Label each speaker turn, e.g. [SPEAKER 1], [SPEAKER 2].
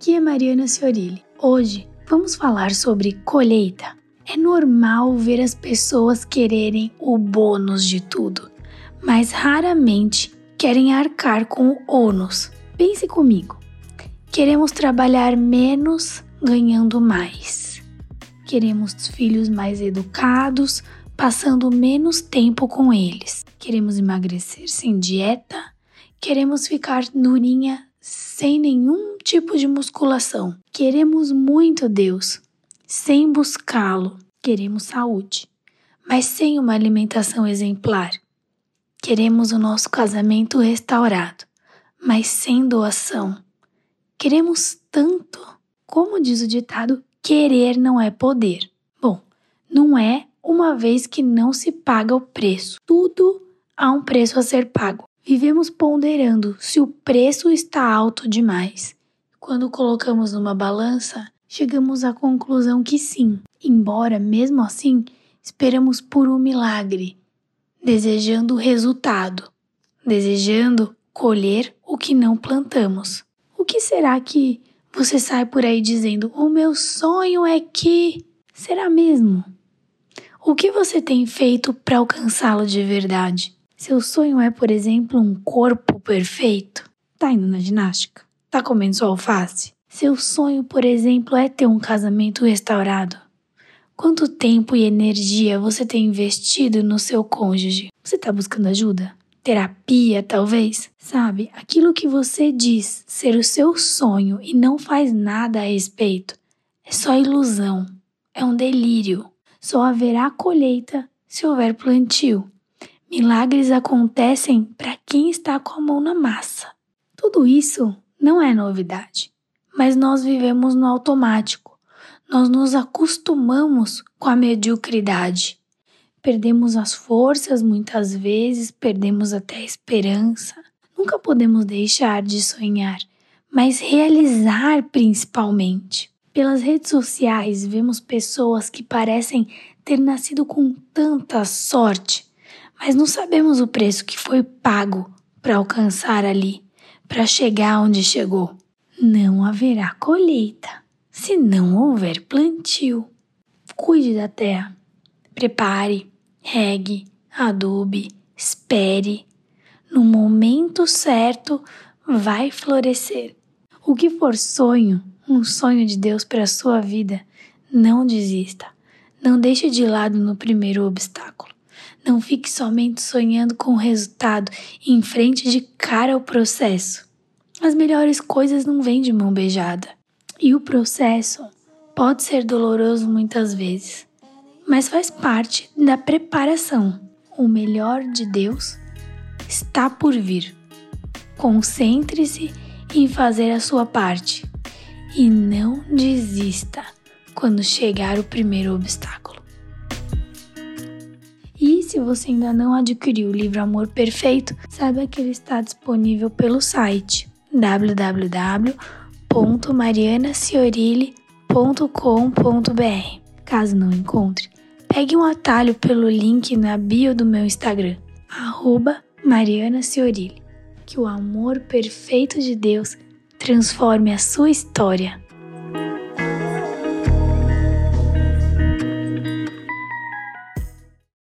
[SPEAKER 1] aqui é Mariana Ciorilli. Hoje vamos falar sobre colheita. É normal ver as pessoas quererem o bônus de tudo, mas raramente querem arcar com o ônus. Pense comigo. Queremos trabalhar menos ganhando mais. Queremos filhos mais educados, passando menos tempo com eles. Queremos emagrecer sem dieta. Queremos ficar durinha sem nenhum tipo de musculação. Queremos muito Deus, sem buscá-lo. Queremos saúde, mas sem uma alimentação exemplar. Queremos o nosso casamento restaurado, mas sem doação. Queremos tanto, como diz o ditado, querer não é poder. Bom, não é uma vez que não se paga o preço. Tudo há um preço a ser pago. Vivemos ponderando se o preço está alto demais. Quando colocamos numa balança, chegamos à conclusão que sim, embora mesmo assim esperamos por um milagre, desejando o resultado, desejando colher o que não plantamos. O que será que você sai por aí dizendo: "O meu sonho é que"? Será mesmo? O que você tem feito para alcançá-lo de verdade? Seu sonho é, por exemplo, um corpo perfeito? Tá indo na ginástica? Tá comendo sua alface? Seu sonho, por exemplo, é ter um casamento restaurado? Quanto tempo e energia você tem investido no seu cônjuge? Você tá buscando ajuda? Terapia, talvez? Sabe, aquilo que você diz ser o seu sonho e não faz nada a respeito é só ilusão, é um delírio. Só haverá colheita se houver plantio. Milagres acontecem para quem está com a mão na massa. Tudo isso não é novidade, mas nós vivemos no automático. Nós nos acostumamos com a mediocridade. Perdemos as forças muitas vezes, perdemos até a esperança. Nunca podemos deixar de sonhar, mas realizar principalmente. Pelas redes sociais vemos pessoas que parecem ter nascido com tanta sorte mas não sabemos o preço que foi pago para alcançar ali, para chegar onde chegou. Não haverá colheita se não houver plantio. Cuide da terra, prepare, regue, adobe, espere. No momento certo vai florescer. O que for sonho, um sonho de Deus para a sua vida, não desista. Não deixe de lado no primeiro obstáculo. Não fique somente sonhando com o resultado em frente de cara ao processo. As melhores coisas não vêm de mão beijada. E o processo pode ser doloroso muitas vezes, mas faz parte da preparação. O melhor de Deus está por vir. Concentre-se em fazer a sua parte e não desista quando chegar o primeiro obstáculo. Se você ainda não adquiriu o livro Amor Perfeito, saiba que ele está disponível pelo site www.marianaciorile.com.br. Caso não encontre, pegue um atalho pelo link na bio do meu Instagram, arroba Mariana Ciorile. Que o amor perfeito de Deus transforme a sua história.